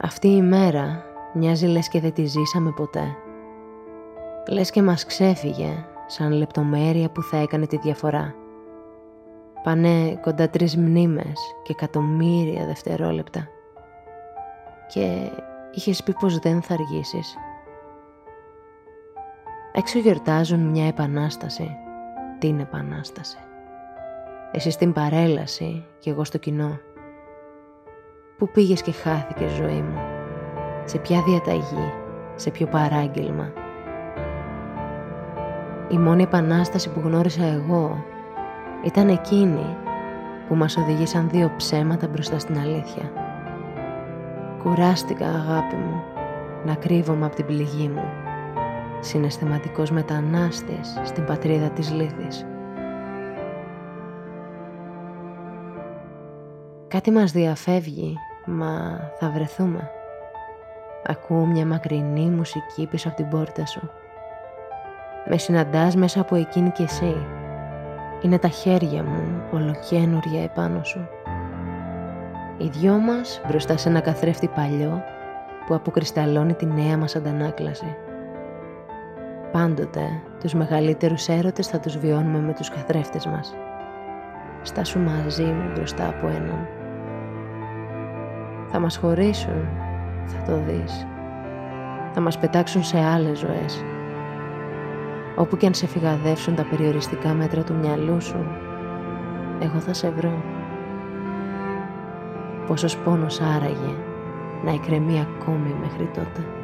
Αυτή η μέρα μοιάζει λες και δεν τη ζήσαμε ποτέ. Λες και μας ξέφυγε σαν λεπτομέρεια που θα έκανε τη διαφορά. Πάνε κοντά τρεις μνήμες και εκατομμύρια δευτερόλεπτα. Και είχες πει πως δεν θα αργήσεις. Έξω γιορτάζουν μια επανάσταση. Την επανάσταση. Εσύ στην παρέλαση και εγώ στο κοινό. Πού πήγες και χάθηκες ζωή μου. Σε ποια διαταγή, σε ποιο παράγγελμα. Η μόνη επανάσταση που γνώρισα εγώ ήταν εκείνη που μας οδηγήσαν δύο ψέματα μπροστά στην αλήθεια. Κουράστηκα αγάπη μου να κρύβομαι από την πληγή μου. Συναισθηματικός μετανάστης στην πατρίδα της λύθης. Κάτι μας διαφεύγει, μα θα βρεθούμε. Ακούω μια μακρινή μουσική πίσω από την πόρτα σου. Με συναντάς μέσα από εκείνη και εσύ. Είναι τα χέρια μου ολοκένουρια επάνω σου. Οι δυο μας μπροστά σε ένα καθρέφτη παλιό που αποκρισταλώνει τη νέα μας αντανάκλαση. Πάντοτε τους μεγαλύτερους έρωτες θα τους βιώνουμε με τους καθρέφτες μας. Στάσου μαζί μου μπροστά από έναν. Θα μας χωρίσουν, θα το δεις. Θα μας πετάξουν σε άλλες ζωές. Όπου και αν σε φυγαδεύσουν τα περιοριστικά μέτρα του μυαλού σου, εγώ θα σε βρω. Πόσος πόνος άραγε να εκκρεμεί ακόμη μέχρι τότε.